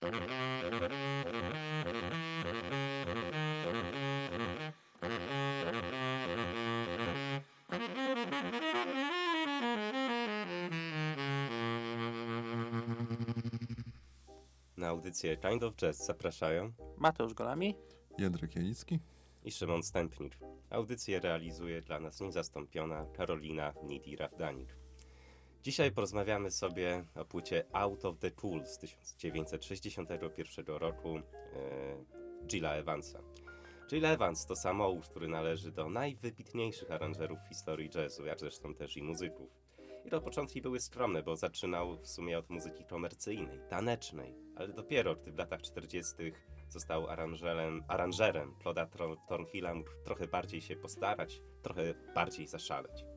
Na audycję Kind of Jazz zapraszają Mateusz Golami. Jędrek Janicki. i Szymon Stępnik. Audycję realizuje dla nas niezastąpiona Karolina Nidi-Rawdanik. Dzisiaj porozmawiamy sobie o płycie Out of the Tool z 1961 roku e, Gilla Evansa. Jill Evans to samochód, który należy do najwybitniejszych aranżerów w historii jazzu, jak zresztą też i muzyków. Jego początki były skromne, bo zaczynał w sumie od muzyki komercyjnej, tanecznej, ale dopiero gdy w latach 40. został aranżerem, aranżerem Claude'a Thornhilla, mógł trochę bardziej się postarać, trochę bardziej zaszaleć.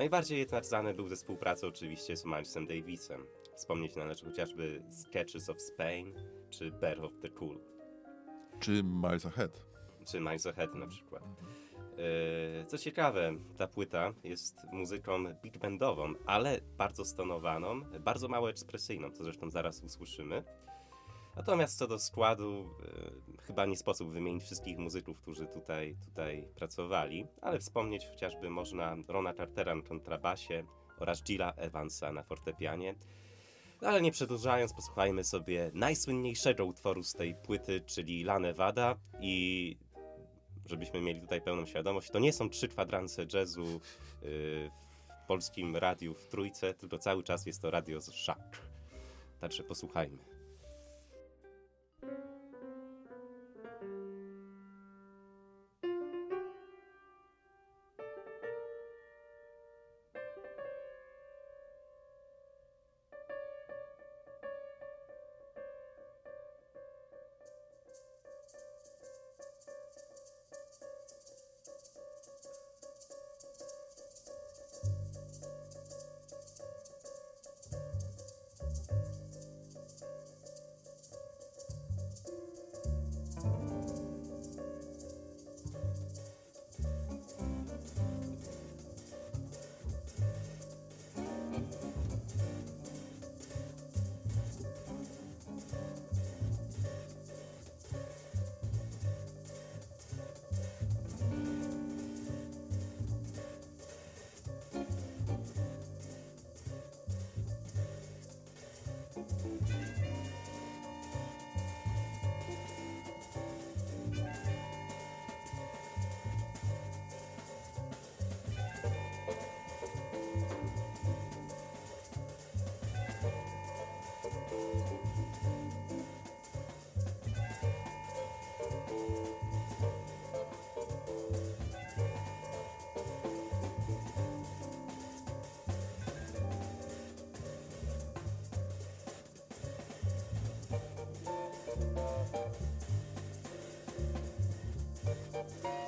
Najbardziej jednak znany był ze współpracy oczywiście z Milesem Davisem. Wspomnieć należy chociażby Sketches of Spain czy Bear of the Cool Czy Miles Ahead. czy Miles Ahead na przykład. Yy, Co ciekawe, ta płyta jest muzyką big bandową, ale bardzo stonowaną, bardzo mało ekspresyjną, co zresztą zaraz usłyszymy. Natomiast co do składu, yy, chyba nie sposób wymienić wszystkich muzyków, którzy tutaj, tutaj pracowali, ale wspomnieć chociażby można Rona Cartera na kontrabasie oraz Gilla Evansa na fortepianie. No ale nie przedłużając, posłuchajmy sobie najsłynniejszego utworu z tej płyty, czyli La Nevada i żebyśmy mieli tutaj pełną świadomość, to nie są trzy kwadranse jazzu yy, w polskim radiu w trójce, tylko cały czas jest to radio z szak. Także posłuchajmy. Bye.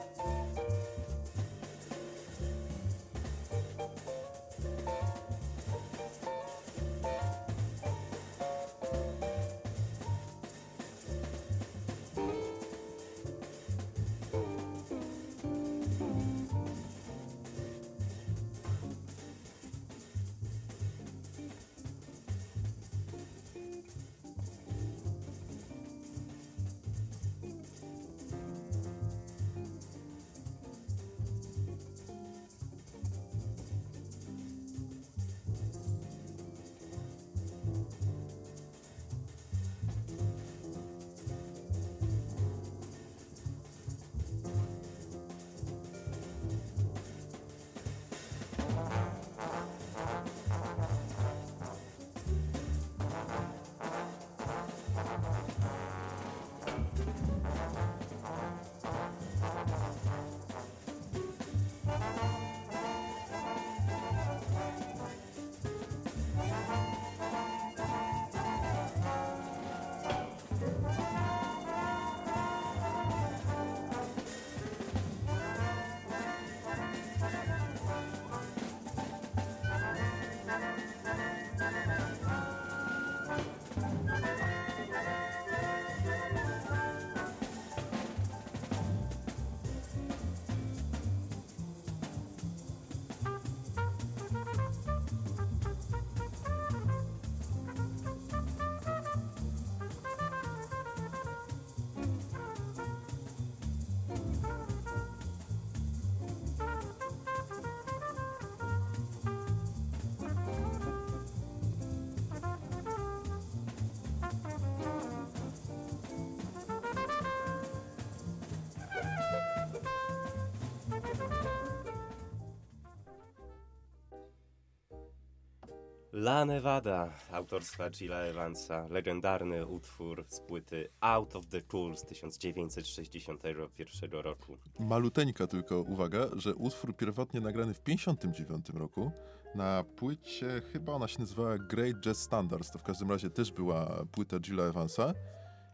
La Nevada autorstwa Gilla Evansa, legendarny utwór z płyty Out of the Cool z 1961 roku. Maluteńka tylko uwaga, że utwór pierwotnie nagrany w 59 roku na płycie, chyba ona się nazywała Great Jazz Standards, to w każdym razie też była płyta Gilla Evansa.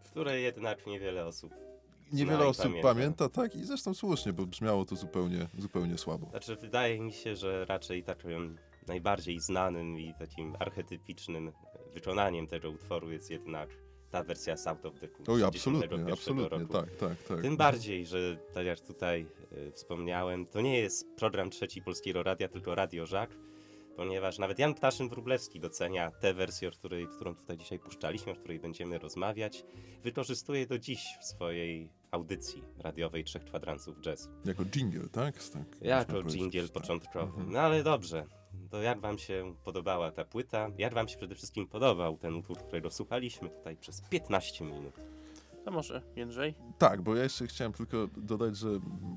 W której jednak niewiele osób Niewiele i osób pamięta. pamięta. tak, i zresztą słusznie, bo brzmiało to zupełnie, zupełnie słabo. Znaczy, wydaje mi się, że raczej takim najbardziej znanym i takim archetypicznym wykonaniem tego utworu jest jednak ta wersja South of the Cool Oj, 61 absolutnie, absolutnie, roku. tak, tak, tak. Tym bardziej, że tak jak tutaj y, wspomniałem, to nie jest program trzeci Polskiego Radia, tylko Radio Żak, ponieważ nawet Jan Ptaszyn-Wróblewski docenia tę wersję, o której, którą tutaj dzisiaj puszczaliśmy, o której będziemy rozmawiać, wykorzystuje do dziś w swojej audycji radiowej Trzech Kwadransów Jazzu. Jako jingle, tak? tak Jako dżingiel tak. początkowy. Mhm. No ale dobrze. To jak wam się podobała ta płyta? Jak wam się przede wszystkim podobał ten utwór, którego słuchaliśmy tutaj przez 15 minut? To może Jędrzej? Tak, bo ja jeszcze chciałem tylko dodać, że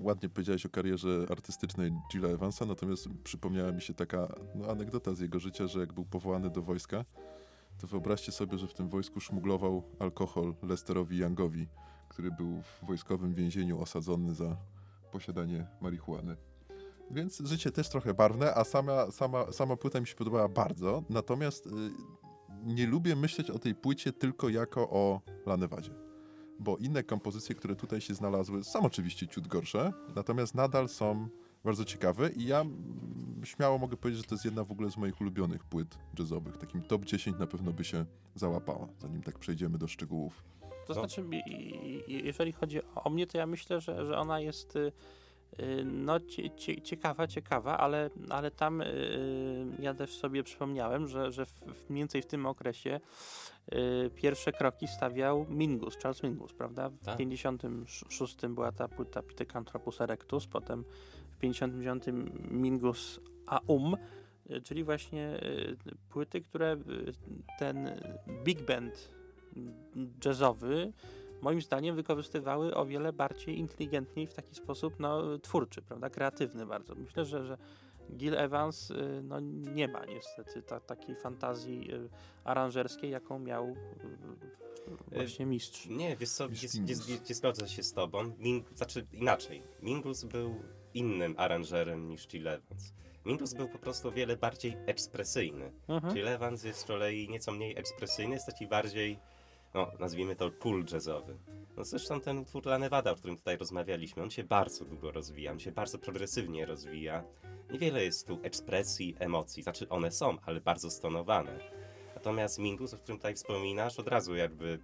ładnie powiedziałeś o karierze artystycznej Gilla Evansa, natomiast przypomniała mi się taka no, anegdota z jego życia, że jak był powołany do wojska, to wyobraźcie sobie, że w tym wojsku szmuglował alkohol Lesterowi Youngowi, który był w wojskowym więzieniu osadzony za posiadanie marihuany. Więc życie też trochę barwne, a sama, sama, sama płyta mi się podobała bardzo, natomiast y, nie lubię myśleć o tej płycie tylko jako o Lanewadzie bo inne kompozycje, które tutaj się znalazły, są oczywiście ciut gorsze, natomiast nadal są bardzo ciekawe i ja mm, śmiało mogę powiedzieć, że to jest jedna w ogóle z moich ulubionych płyt jazzowych. Takim top 10 na pewno by się załapała, zanim tak przejdziemy do szczegółów. To znaczy, jeżeli chodzi o mnie, to ja myślę, że, że ona jest y, no, cie, cie, ciekawa, ciekawa, ale, ale tam y, ja też sobie przypomniałem, że, że w, mniej więcej w tym okresie y, pierwsze kroki stawiał Mingus, Charles Mingus, prawda? W Tak. 56 była ta płyta Pithecanthropus erectus, potem w 59 Mingus Aum, y, czyli właśnie y, płyty, które y, ten big band jazzowy moim zdaniem wykorzystywały o wiele bardziej inteligentniej w taki sposób no, twórczy, prawda, kreatywny bardzo. Myślę, że, że Gil Evans y, no, nie ma niestety ta, takiej fantazji y, aranżerskiej, jaką miał y, właśnie mistrz. Nie, wiesz co, nie, zgodzę się z tobą. Min, znaczy inaczej. Mingus był innym aranżerem niż Gil Evans. Mingus był po prostu o wiele bardziej ekspresyjny. Mhm. Gil Evans jest z kolei nieco mniej ekspresyjny, jest taki bardziej, no nazwijmy to cool jazzowy. No zresztą ten utwór La Nevada, o którym tutaj rozmawialiśmy, on się bardzo długo rozwija, on się bardzo progresywnie rozwija. Niewiele jest tu ekspresji, emocji, znaczy one są, ale bardzo stonowane. Natomiast Mingus, o którym tutaj wspominasz, od razu jakby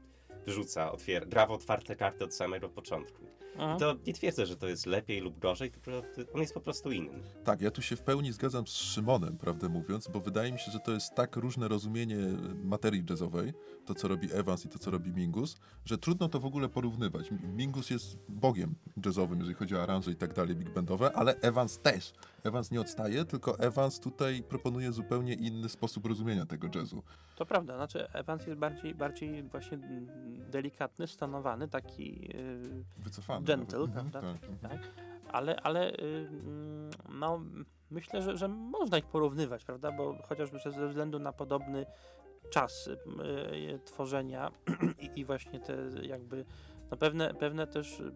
wyrzuca, otwiera, gra w otwarte karty od samego początku. I to nie twierdzę, że to jest lepiej lub gorzej, tylko on jest po prostu inny. Tak, ja tu się w pełni zgadzam z Szymonem, prawdę mówiąc, bo wydaje mi się, że to jest tak różne rozumienie materii jazzowej, to co robi Evans i to co robi Mingus, że trudno to w ogóle porównywać. Mingus jest bogiem jazzowym, jeżeli chodzi o aranże i tak dalej, big bandowe, ale Evans też. Evans nie odstaje, tylko Evans tutaj proponuje zupełnie inny sposób rozumienia tego jazzu. To prawda, znaczy Evans jest bardziej, bardziej właśnie delikatny, stonowany, taki y, Wycofany. gentle, nawet. Mhm, prawda? tak. Tak, ale, ale y, mm, no, myślę, że, że można ich porównywać, prawda? Bo chociażby ze względu na podobny czas y, y, tworzenia i, i właśnie te jakby no pewne, pewne też y,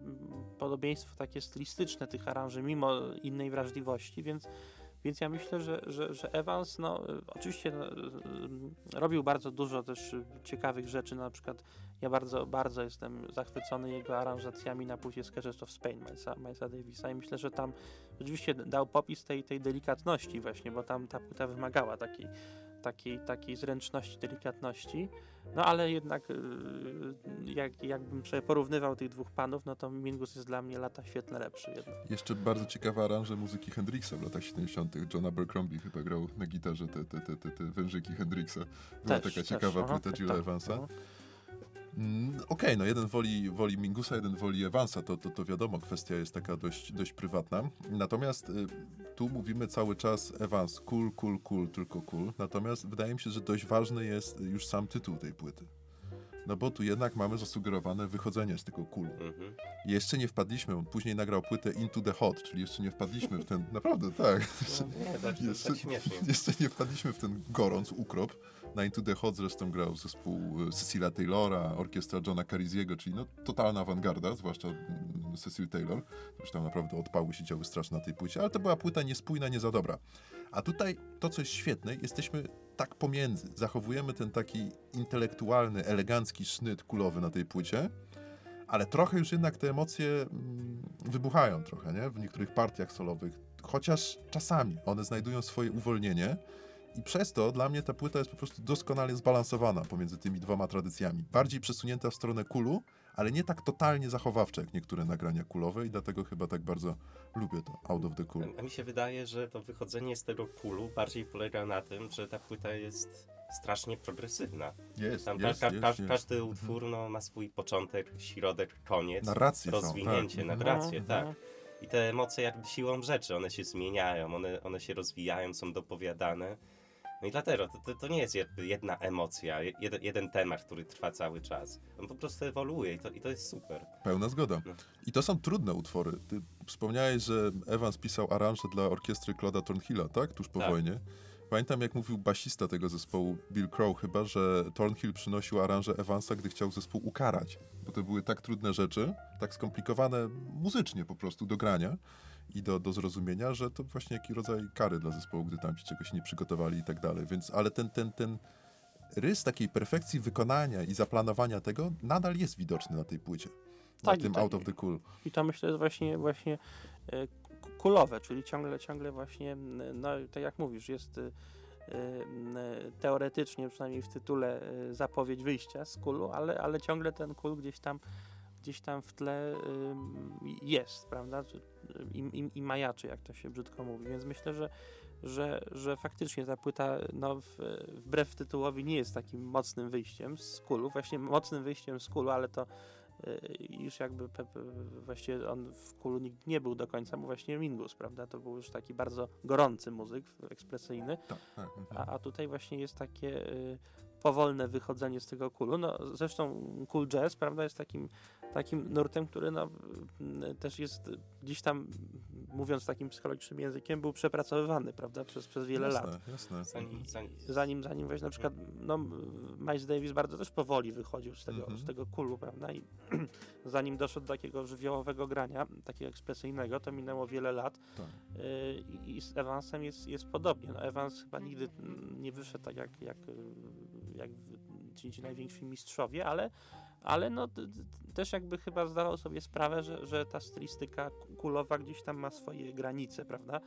podobieństwo takie stylistyczne tych aranży, mimo innej wrażliwości, więc więc ja myślę, że, że, że Evans, no y, oczywiście no, y, robił bardzo dużo też ciekawych rzeczy, na przykład ja bardzo, bardzo jestem zachwycony jego aranżacjami na płycie Sketches of Spain Milesa Davisa i myślę, że tam rzeczywiście dał popis tej, tej delikatności właśnie, bo tam ta płyta wymagała takiej, takiej, takiej zręczności, delikatności, no ale jednak y, jak, jakbym sobie porównywał tych dwóch panów, no to Mingus jest dla mnie lata świetlne lepszy jednak. Jeszcze bardzo ciekawa aranże muzyki Hendrixa w latach 70. John Abercrombie chyba grał na gitarze te, te, te, te, te wężyki Hendrixa. Była Też, taka ciekawa płyta tak, Gilla tak, Evansa. aha. Mm, Okej, no jeden woli, woli Mingusa, jeden woli Evansa, to, to, to wiadomo, kwestia jest taka dość, dość prywatna. Natomiast y, tu mówimy cały czas Evans, cool, cool, cool, tylko cool. Natomiast wydaje mi się, że dość ważny jest już sam tytuł tej płyty. No bo tu jednak mamy zasugerowane wychodzenie z tego kulu. Mhm. Jeszcze nie wpadliśmy, on później nagrał płytę Into the Hot, czyli jeszcze nie wpadliśmy w ten, naprawdę tak, No, nie, tak, to jeszcze, tak śmiesznie. jeszcze nie wpadliśmy w ten gorąc, ukrop. Na Into the Hot zresztą grał zespół e, Cecilia Taylora, orkiestra Johna Cariziego, czyli no totalna awangarda, zwłaszcza mm, Cecil Taylor. Tam naprawdę odpały się działy straszne na tej płycie, ale to była płyta niespójna, nie za dobra. A tutaj to, co jest świetne, jesteśmy tak pomiędzy. Zachowujemy ten taki intelektualny, elegancki sznyt kulowy na tej płycie, ale trochę już jednak te emocje mm, wybuchają trochę, nie? W niektórych partiach solowych. Chociaż czasami one znajdują swoje uwolnienie i przez to dla mnie ta płyta jest po prostu doskonale zbalansowana pomiędzy tymi dwoma tradycjami. Bardziej przesunięta w stronę kulu, ale nie tak totalnie zachowawcze jak niektóre nagrania kulowe i dlatego chyba tak bardzo lubię to Out of the Cool. A mi się wydaje, że to wychodzenie z tego kulu bardziej polega na tym, że ta płyta jest strasznie progresywna. Jest, Tam jest, ka- ka- jest, ka- jest. każdy utwór no, ma swój początek, środek, koniec, Narracje są, rozwinięcie, tak. narrację, No, tak. no. I te emocje jakby siłą rzeczy, one się zmieniają, one, one się rozwijają, są dopowiadane. No i dlatego to, to, to nie jest jedna emocja, jeden, jeden temat, który trwa cały czas. On po prostu ewoluuje i to, i to jest super. Pełna zgoda. No. I to są trudne utwory. Ty wspomniałeś, że Evans pisał aranże dla orkiestry Claude'a Thornhilla, tak? Tuż po Tak. wojnie. Pamiętam, jak mówił basista tego zespołu, Bill Crow chyba, że Thornhill przynosił aranże Evansa, gdy chciał zespół ukarać. Bo to były tak trudne rzeczy, tak skomplikowane muzycznie po prostu do grania i do, do zrozumienia, że to właśnie jaki rodzaj kary dla zespołu, gdy tam ci czegoś nie przygotowali i tak dalej. Więc, ale ten, ten, ten rys takiej perfekcji wykonania i zaplanowania tego nadal jest widoczny na tej płycie. Tak, na tym tak- Out of the Cool. I to myślę jest właśnie, właśnie e, kulowe, czyli ciągle, ciągle właśnie, no tak jak mówisz, jest e, teoretycznie, przynajmniej w tytule, e, zapowiedź wyjścia z kulu, ale, ale ciągle ten kul gdzieś tam, gdzieś tam w tle jest, prawda? I, i, I majaczy, jak to się brzydko mówi. Więc myślę, że, że, że faktycznie ta płyta, no, w, wbrew tytułowi, nie jest takim mocnym wyjściem z kulu. Właśnie mocnym wyjściem z kulu, ale to y, już jakby właściwie on w kulu nigdy nie był do końca, bo właśnie Mingus, prawda? To był już taki bardzo gorący muzyk, ekspresyjny. Tak, tak. A, a tutaj właśnie jest takie y, powolne wychodzenie z tego kulu. No, zresztą cool jazz, prawda, jest takim, takim nurtem, który no, y, też jest gdzieś tam, mówiąc takim psychologicznym językiem, był przepracowywany, prawda, przez, przez wiele jasne, lat. Jasne. Zanim, zanim, Zanim, zanim weź na przykład, no, Miles Davis bardzo też powoli wychodził z tego, Mhm. z tego kulu, prawda, i zanim doszedł do takiego żywiołowego grania, takiego ekspresyjnego, to minęło wiele lat, Tak. Yy, I, z Evansem jest, jest podobnie. No Evans chyba nigdy nie wyszedł tak jak, jak, jak ci, ci najwięksi mistrzowie, ale, ale no, też jakby chyba zdawał sobie sprawę, że, że ta stylistyka ku- kulowa gdzieś tam ma swoje granice, prawda?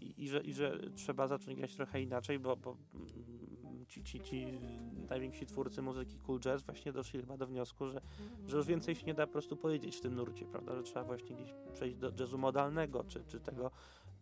I, i, że, i że trzeba zacząć grać trochę inaczej, bo, bo mm, ci, ci, ci najwięksi twórcy muzyki cool jazz właśnie doszli chyba do wniosku, że, że już więcej się nie da po prostu powiedzieć w tym nurcie, prawda? Że trzeba właśnie gdzieś przejść do jazzu modalnego, czy, czy tego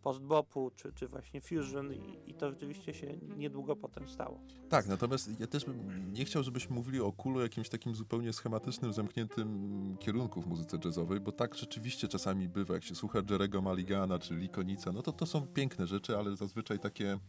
post-bopu, czy, czy właśnie fusion i, i to rzeczywiście się niedługo potem stało. Tak, natomiast ja też bym nie chciał, żebyśmy mówili o kulu jakimś takim zupełnie schematycznym, zamkniętym kierunku w muzyce jazzowej, bo tak rzeczywiście czasami bywa. Jak się słucha Jerego Maligana czy Likonica, no to to są piękne rzeczy, ale zazwyczaj takie,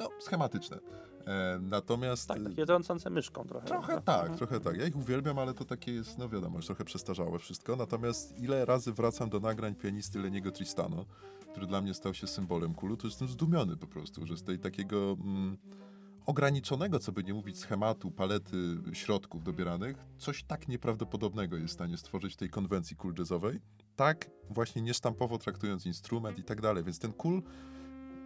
no, schematyczne. E, natomiast... Tak, takie trącące myszką trochę. Trochę prawda? tak, Mhm. trochę tak. Ja ich uwielbiam, ale to takie jest, no wiadomo, już trochę przestarzałe wszystko. Natomiast ile razy wracam do nagrań pianisty Leniego Tristano, który dla mnie stał się symbolem kulu, to jestem zdumiony po prostu, że z tej takiego mm, ograniczonego, co by nie mówić, schematu, palety środków dobieranych, coś tak nieprawdopodobnego jest w stanie stworzyć w tej konwencji cool jazzowej. Tak właśnie niesztampowo traktując instrument i tak dalej. Więc ten cool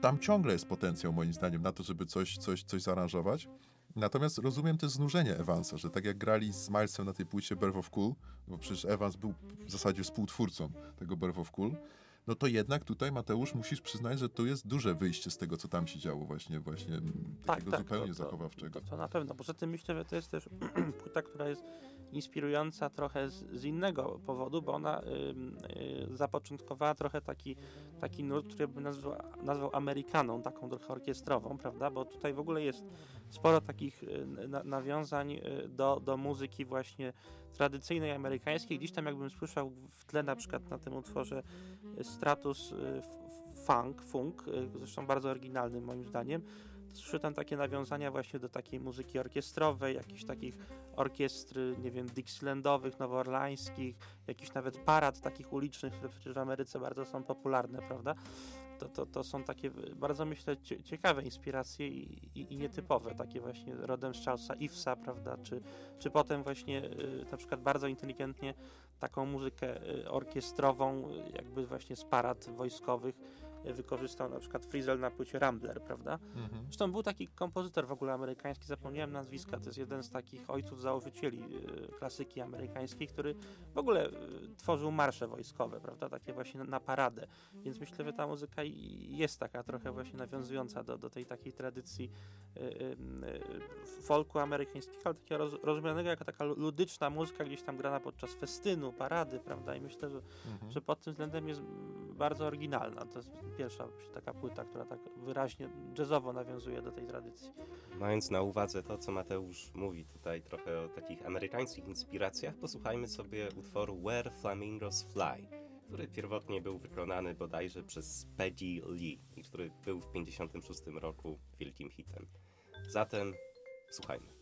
tam ciągle jest potencjał moim zdaniem na to, żeby coś, coś, coś zaaranżować. Natomiast rozumiem też znużenie Evansa, że tak jak grali z Milesem na tej płycie Birth of Cool, bo przecież Evans był w zasadzie współtwórcą tego Birth of Cool, no to jednak tutaj, Mateusz, musisz przyznać, że tu jest duże wyjście z tego, co tam się działo właśnie, właśnie mm, takiego zupełnie Tak, to, zachowawczego. To, to na pewno. Poza tym myślę, że to jest też płyta, która jest inspirująca trochę z, z innego powodu, bo ona ym, y, zapoczątkowała trochę taki, taki nurt, który bym nazwał, nazwał Amerykaną, taką trochę orkiestrową, prawda? Bo tutaj w ogóle jest sporo takich y, na, nawiązań y, do, do muzyki właśnie tradycyjnej amerykańskiej. Gdzieś tam jakbym słyszał w tle na przykład na tym utworze y, Stratus f- Funk, Funk, y, zresztą bardzo oryginalny moim zdaniem, słyszę tam takie nawiązania właśnie do takiej muzyki orkiestrowej, jakichś takich orkiestr, nie wiem, Dixielandowych, nowoorlańskich, jakichś nawet parad takich ulicznych, które przecież w Ameryce bardzo są popularne, prawda? To, to, to są takie bardzo, myślę, ciekawe inspiracje i, i, i nietypowe, takie właśnie rodem z Charlesa Ivesa, prawda? Czy, czy potem właśnie y, na przykład bardzo inteligentnie taką muzykę y, orkiestrową, y, jakby właśnie z parad wojskowych, wykorzystał na przykład Frizzle na płycie Rambler, prawda? Mhm. Zresztą był taki kompozytor w ogóle amerykański, zapomniałem nazwiska, to jest jeden z takich ojców założycieli y, klasyki amerykańskiej, który w ogóle y, tworzył marsze wojskowe, prawda? Takie właśnie na paradę. Więc myślę, że ta muzyka jest taka trochę właśnie nawiązująca do, do tej takiej tradycji y, folku amerykańskiego, ale takiego roz, rozumianego jako taka ludyczna muzyka gdzieś tam grana podczas festynu, parady, prawda? I myślę, że, mhm. że pod tym względem jest bardzo oryginalna. To jest pierwsza taka płyta, która tak wyraźnie jazzowo nawiązuje do tej tradycji. Mając na uwadze to, co Mateusz mówi tutaj trochę o takich amerykańskich inspiracjach, posłuchajmy sobie utworu Where Flamingos Fly, który pierwotnie był wykonany bodajże przez Peggy Lee i który był w 1956 roku wielkim hitem. Zatem słuchajmy.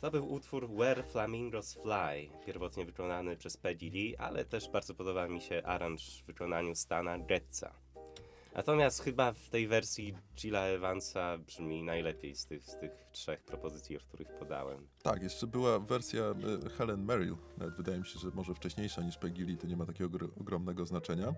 To był utwór Where Flamingos Fly, pierwotnie wykonany przez Peggy Lee, ale też bardzo podoba mi się aranż w wykonaniu Stana Getza. Natomiast chyba w tej wersji Gilla Evansa brzmi najlepiej z tych, z tych trzech propozycji, o których podałem. Tak, jeszcze była wersja e, Helen Merrill. Nawet wydaje mi się, że może wcześniejsza niż Peggy Lee, to nie ma takiego ogr- ogromnego znaczenia.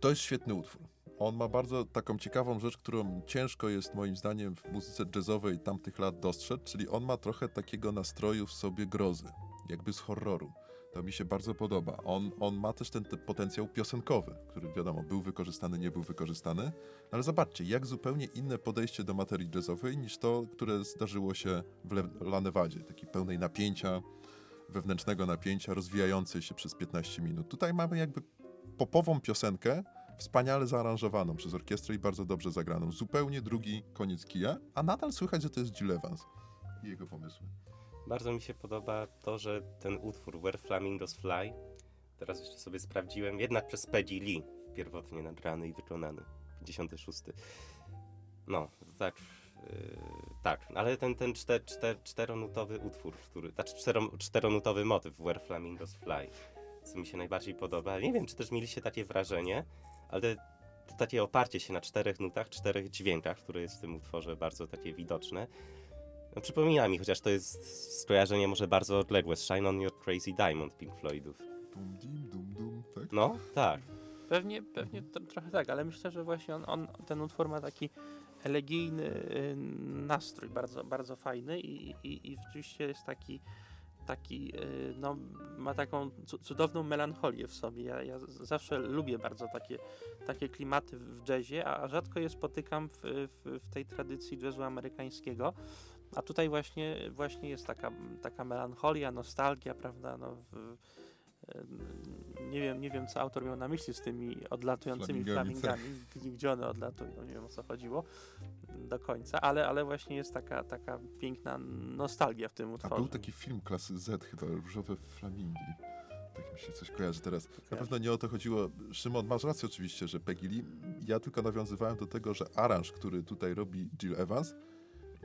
To jest świetny utwór. On ma bardzo taką ciekawą rzecz, którą ciężko jest moim zdaniem w muzyce jazzowej tamtych lat dostrzec, czyli on ma trochę takiego nastroju w sobie grozy, jakby z horroru. To mi się bardzo podoba. On, on ma też ten, ten potencjał piosenkowy, który wiadomo, był wykorzystany, nie był wykorzystany. Ale zobaczcie, jak zupełnie inne podejście do materii jazzowej niż to, które zdarzyło się w Le- La Nevadzie, takiej pełnej napięcia, wewnętrznego napięcia, rozwijającej się przez 15 minut. Tutaj mamy jakby popową piosenkę, wspaniale zaaranżowaną przez orkiestrę i bardzo dobrze zagraną. Zupełnie drugi koniec kija, a nadal słychać, że to jest Gil Evans i jego pomysły. Bardzo mi się podoba to, że ten utwór Where Flamingos Fly, teraz jeszcze sobie sprawdziłem, jednak przez Peggy Lee pierwotnie nagrany i wykonany, 56. No, tak, yy, tak, ale ten, ten czter, czter, czteronutowy utwór, który, znaczy cztero, czteronutowy motyw Where Flamingos Fly, co mi się najbardziej podoba. Nie wiem, czy też mieliście takie wrażenie, ale to takie oparcie się na czterech nutach, czterech dźwiękach, które jest w tym utworze bardzo takie widoczne, no, przypomina mi, chociaż to jest skojarzenie może bardzo odległe, z Shine on Your Crazy Diamond Pink Floydów. Dum, dim, dum, dum, tak? No, tak. Pewnie, pewnie tro, trochę tak, ale myślę, że właśnie on, on, ten utwór ma taki elegijny y, nastrój, bardzo, bardzo fajny i, i, i rzeczywiście jest taki, taki y, no, ma taką cu- cudowną melancholię w sobie. Ja, ja zawsze lubię bardzo takie, takie klimaty w jazzie, a a rzadko je spotykam w, w, w tej tradycji jazzu amerykańskiego. A tutaj właśnie, właśnie jest taka, taka melancholia, nostalgia, prawda? No, w, nie wiem, nie wiem, co autor miał na myśli z tymi odlatującymi Flamingami, gdzie- one odlatują, nie wiem o co chodziło do końca, ale, ale właśnie jest taka, taka piękna nostalgia w tym A utworze. był taki film klasy Z chyba, Różowe Flamingi. Tak mi się coś kojarzy teraz. Na pewno nie o to chodziło. Szymon, masz rację oczywiście, że Peggy Lee. Ja tylko nawiązywałem do tego, że aranż, który tutaj robi Jill Evans,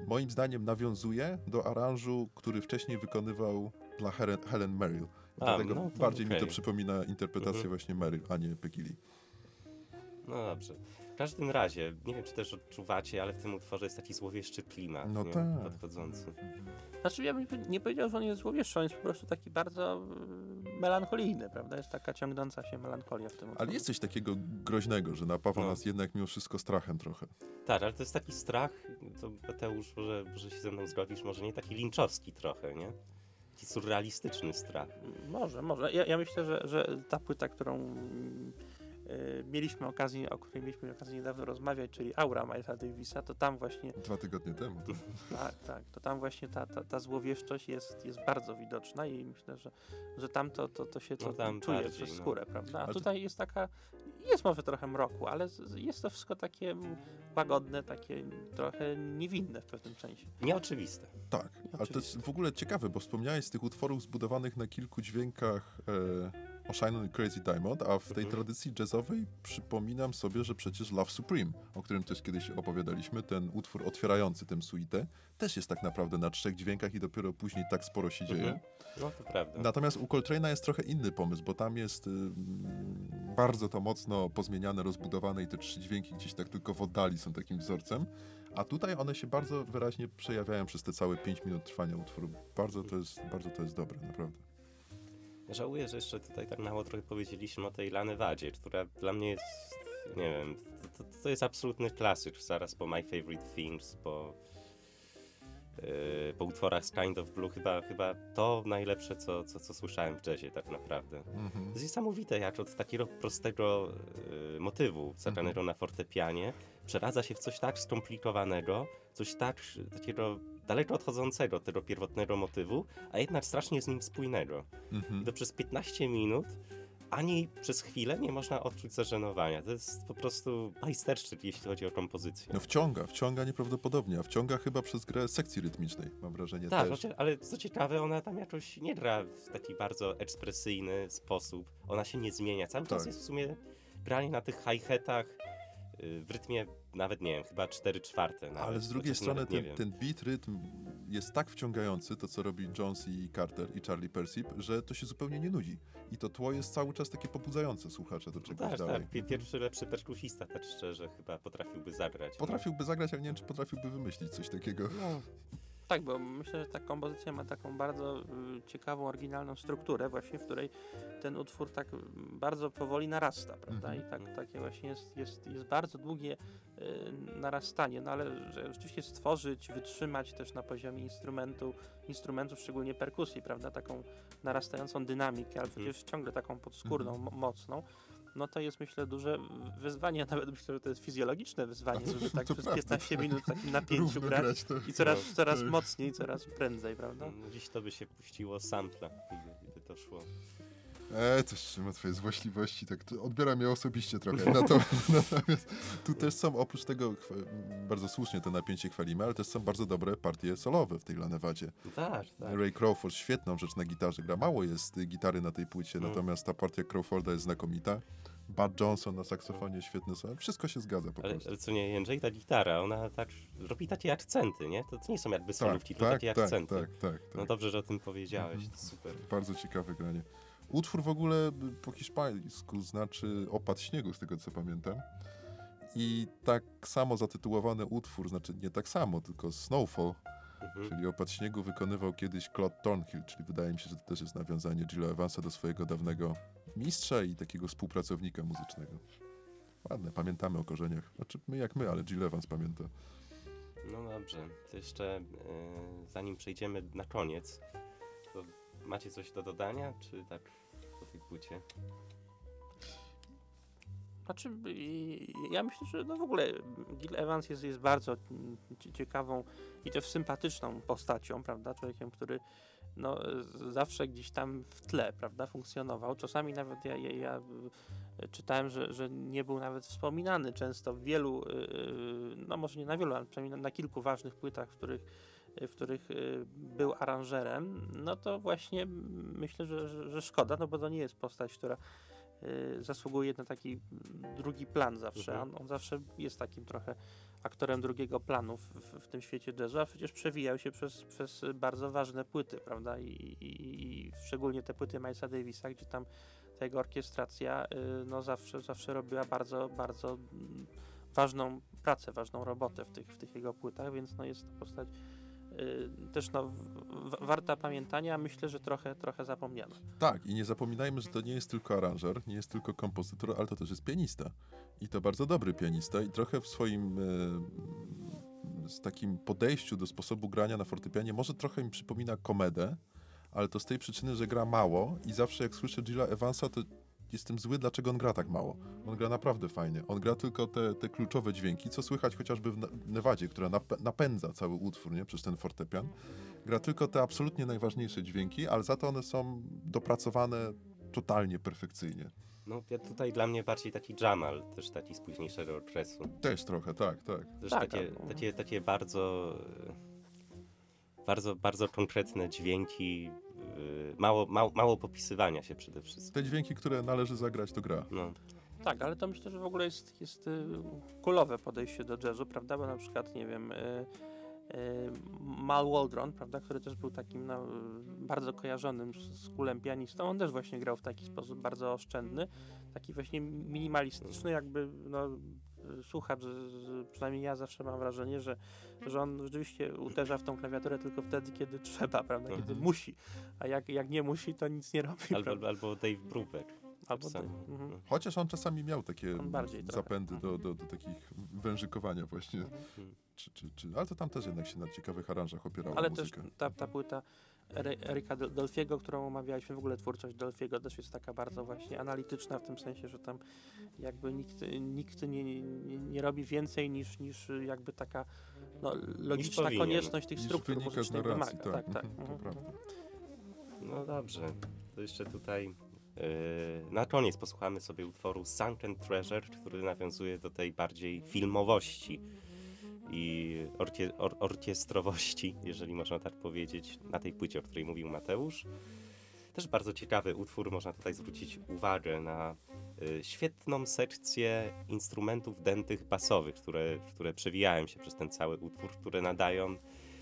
moim zdaniem nawiązuje do aranżu, który wcześniej wykonywał dla Helen, Helen Merrill. A, Dlatego no bardziej mi to przypomina interpretację Mhm. właśnie Merrill, a nie Peggy. No dobrze. W każdym razie, nie wiem czy też odczuwacie, ale w tym utworze jest taki złowieszczy klimat No nie? tak. podchodzący. Znaczy ja bym nie powiedział, że on jest złowieszczy, on jest po prostu taki bardzo y, melancholijny, prawda? Jest taka ciągnąca się melancholia w tym utworze. Ale jest coś takiego groźnego, że napawa No. nas jednak mimo wszystko strachem trochę. Tak, ale to jest taki strach, to Mateusz, może, może się ze mną zgodzisz, może nie taki linczowski trochę, nie? Taki surrealistyczny strach. Może, może. Ja, ja myślę, że, że ta płyta, którą y, mieliśmy okazję, o której mieliśmy okazję niedawno rozmawiać, czyli Aura Milesa Davisa, to tam właśnie, Dwa tygodnie temu. To... tak, tak, to tam właśnie ta, ta, ta złowieszczość jest, jest bardzo widoczna i myślę, że, że tam to, to, to się to No tam czuje bardziej, przez no. skórę, prawda? A to- tutaj jest taka, jest może trochę mroku, ale jest to wszystko takie łagodne, takie trochę niewinne w pewnym sensie. Nieoczywiste. Tak, ale to jest w ogóle ciekawe, bo wspomniałeś z tych utworów zbudowanych na kilku dźwiękach e, o Shine on Crazy Diamond, a w tej Mhm. tradycji jazzowej przypominam sobie, że przecież Love Supreme, o którym też kiedyś opowiadaliśmy, ten utwór otwierający tę suitę, też jest tak naprawdę na trzech dźwiękach i dopiero później tak sporo się dzieje. Mhm. No to prawda. Natomiast u Coltrane'a jest trochę inny pomysł, bo tam jest bardzo to mocno pozmieniane, rozbudowane i te trzy dźwięki gdzieś tak tylko w oddali są takim wzorcem. A tutaj one się bardzo wyraźnie przejawiają przez te całe 5 minut trwania utworu. Bardzo to jest, bardzo to jest dobre, naprawdę. Żałuję, że jeszcze tutaj tak mało trochę powiedzieliśmy o tej Lanewadzie, która dla mnie jest, nie wiem, to, to, jest absolutny klasyk, zaraz po My Favorite Things, po, yy, po utworach z Kind of Blue, chyba, chyba to najlepsze, co, co, co słyszałem w jazzie tak naprawdę. To jest niesamowite, jak od takiego prostego yy, motywu zagranego na fortepianie przeradza się w coś tak skomplikowanego, coś tak takiego daleko odchodzącego od tego pierwotnego motywu, a jednak strasznie z nim spójnego. Mhm. I to przez 15 minut ani przez chwilę nie można odczuć zażenowania. To jest po prostu majsterszczyk, jeśli chodzi o kompozycję. No wciąga, wciąga nieprawdopodobnie, a wciąga chyba przez grę sekcji rytmicznej, mam wrażenie tak, też. chociaż- ale co ciekawe, ona tam jakoś nie gra w taki bardzo ekspresyjny sposób. Ona się nie zmienia. Cały czas Tak. jest w sumie granie na tych hi-hatach y, w rytmie nawet nie wiem, chyba 4 czwarte. Nawet, Ale z drugiej strony ten, ten beat, rytm jest tak wciągający, to co robi Jones i Carter i Charlie Persip, że to się zupełnie nie nudzi. I to tło jest cały czas takie pobudzające słuchacza do czegoś Tak, dalej. tak. Pie- Pierwszy lepszy perkusista, tak szczerze, chyba potrafiłby zagrać. Potrafiłby zagrać, ale nie wiem, czy potrafiłby wymyślić coś takiego. No, Tak, bo myślę, że ta kompozycja ma taką bardzo y, ciekawą, oryginalną strukturę właśnie, w której ten utwór tak bardzo powoli narasta, prawda? Mhm. I tak, takie właśnie jest, jest, jest bardzo długie y, narastanie, no ale że rzeczywiście stworzyć, wytrzymać też na poziomie instrumentu, instrumentów, szczególnie perkusji, prawda? Taką narastającą dynamikę, ale Mhm. przecież ciągle taką podskórną, Mhm. mo- mocną. No to jest myślę duże wyzwanie, nawet myślę, że to jest fizjologiczne wyzwanie, żeby tak przez prawda. 15 minut w takim napięciu grać. grać to. I coraz, No, coraz mocniej, coraz prędzej, prawda? no, Dziś to by się puściło sampla, gdyby, gdyby to szło. E, to trzyma twoje złośliwości, tak odbieram je osobiście trochę. Nato, natomiast tu też są, oprócz tego, bardzo słusznie to napięcie chwalimy, ale też są bardzo dobre partie solowe w tej Lanewadzie. No tak, tak. Ray Crawford świetną rzecz na gitarze gra. Mało jest y, gitary na tej płycie, Mm. natomiast ta partia Crawforda jest znakomita. Bud Johnson na saksofonie świetny solo. Wszystko się zgadza po Ale, prostu. ale co nie, Jędrzej, ta gitara, ona tak robi takie akcenty, nie? To, to nie są jakby Tak, solówki, tylko tak, takie tak, akcenty. tak, tak, tak. No dobrze, że o tym powiedziałeś, to super. Bardzo ciekawe granie. Utwór w ogóle y, po hiszpańsku znaczy opad śniegu, z tego co pamiętam. I tak samo zatytułowany utwór, znaczy nie tak samo, tylko Snowfall, Mhm. czyli opad śniegu wykonywał kiedyś Claude Thornhill, czyli wydaje mi się, że to też jest nawiązanie Gilla Evansa do swojego dawnego mistrza i takiego współpracownika muzycznego. Ładne, pamiętamy o korzeniach. Znaczy my jak my, ale Jill Evans pamięta. No dobrze, to jeszcze e, zanim przejdziemy na koniec, macie coś do dodania, czy tak po tej płycie? Znaczy, ja myślę, że no w ogóle Gil Evans jest, jest bardzo cie- ciekawą i też sympatyczną postacią, prawda? Człowiekiem, który no, zawsze gdzieś tam w tle, prawda, funkcjonował. Czasami nawet ja, ja, ja czytałem, że, że nie był nawet wspominany często w wielu, y, y, no może nie na wielu, ale przynajmniej na, na kilku ważnych płytach, w których w których y, był aranżerem, no to właśnie myślę, że, że, że szkoda, no bo to nie jest postać, która y, zasługuje na taki drugi plan zawsze. Mhm. On, on zawsze jest takim trochę aktorem drugiego planu w, w, tym świecie jazzu, a przecież przewijał się przez, przez bardzo ważne płyty, prawda? I, i, i szczególnie te płyty Milesa Davisa, gdzie tam ta jego orkiestracja y, no zawsze, zawsze robiła bardzo, bardzo mm, ważną pracę, ważną robotę w tych, w tych jego płytach, więc no jest to postać y, też no, warta pamiętania, myślę, że trochę, trochę zapomniana. Tak, i nie zapominajmy, że to nie jest tylko aranżer, nie jest tylko kompozytor, ale to też jest pianista. I to bardzo dobry pianista i trochę w swoim e, z takim podejściu do sposobu grania na fortepianie może trochę mi przypomina komedę, ale to z tej przyczyny, że gra mało i zawsze jak słyszę Gilla Evansa, to jestem zły, dlaczego on gra tak mało. On gra naprawdę fajnie. On gra tylko te, te kluczowe dźwięki, co słychać chociażby w Nevadzie, która nap- napędza cały utwór, nie? Przez ten fortepian. Gra tylko te absolutnie najważniejsze dźwięki, ale za to one są dopracowane totalnie perfekcyjnie. No ja tutaj dla mnie bardziej taki Jamal, też taki z późniejszego okresu. Też trochę, tak, tak. Też Tak, takie, ale- takie, takie bardzo, bardzo, bardzo konkretne dźwięki, mało, mało, mało popisywania się przede wszystkim. Te dźwięki, które należy zagrać, to gra. No, Tak, ale to myślę, że w ogóle jest, jest y, kulowe podejście do jazzu, prawda? Bo na przykład, nie wiem, y, y, Mal Waldron, prawda, który też był takim no, y, bardzo kojarzonym z, z kulem pianistą, on też właśnie grał w taki sposób bardzo oszczędny, taki właśnie minimalistyczny, jakby no, y, słuchacz, przynajmniej ja zawsze mam wrażenie, że, że on rzeczywiście uderza w tą klawiaturę tylko wtedy, kiedy trzeba, prawda, kiedy Mhm. musi, a jak, jak nie musi, to nic nie robi, albo, prawda? albo Dave Brubeck. Albo ty- mhm. Chociaż on czasami miał takie zapędy do, do, do takich wężykowania właśnie. Mhm. Czy, czy, czy, ale to tam też jednak się na ciekawych aranżach opierało Ale też muzykę. ta, ta płyta Del- Delfiego, którą omawialiśmy, w ogóle twórczość Delfiego też jest taka bardzo właśnie analityczna w tym sensie, że tam jakby nikt, nikt nie, nie, nie robi więcej niż, niż jakby taka no, logiczna powinien. konieczność tych struktur muzycznych narracji, wymaga. Tak, tak. mhm, mhm. No dobrze, to jeszcze tutaj e, na koniec posłuchamy sobie utworu Sunken Treasure, który nawiązuje do tej bardziej filmowości i orkie, or, orkiestrowości, jeżeli można tak powiedzieć, na tej płycie, o której mówił Mateusz. Też bardzo ciekawy utwór, można tutaj zwrócić uwagę na y, świetną sekcję instrumentów dętych basowych, które, które przewijają się przez ten cały utwór, które nadają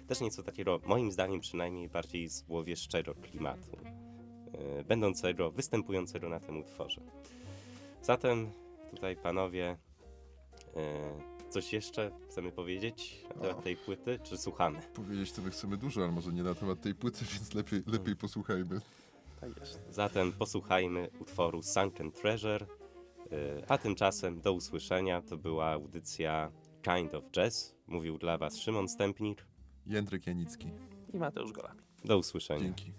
też nieco takiego, moim zdaniem przynajmniej, bardziej złowieszczego klimatu, y, będącego, występującego na tym utworze. Zatem tutaj panowie, y, coś jeszcze chcemy powiedzieć na temat O. tej płyty, czy słuchamy? Powiedzieć to my chcemy dużo, ale może nie na temat tej płyty, więc lepiej, lepiej posłuchajmy. Tak jest. Zatem posłuchajmy utworu Sunken Treasure, y, a tymczasem do usłyszenia. To była audycja Kind of Jazz. Mówił dla Was Szymon Stępnik. Jędrek Janicki. I Mateusz Golami. Do usłyszenia. Dzięki.